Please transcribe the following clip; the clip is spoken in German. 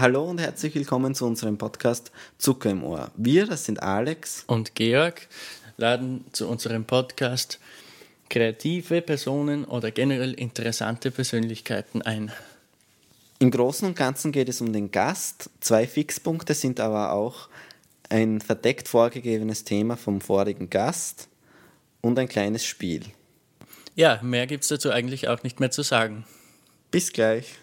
Hallo und herzlich willkommen zu unserem Podcast Zucker im Ohr. Wir, das sind Alex und Georg, laden zu unserem Podcast kreative Personen oder generell interessante Persönlichkeiten ein. Im Großen und Ganzen geht es um den Gast. Zwei Fixpunkte sind aber auch ein verdeckt vorgegebenes Thema vom vorigen Gast und ein kleines Spiel. Ja, mehr gibt es dazu eigentlich auch nicht mehr zu sagen. Bis gleich.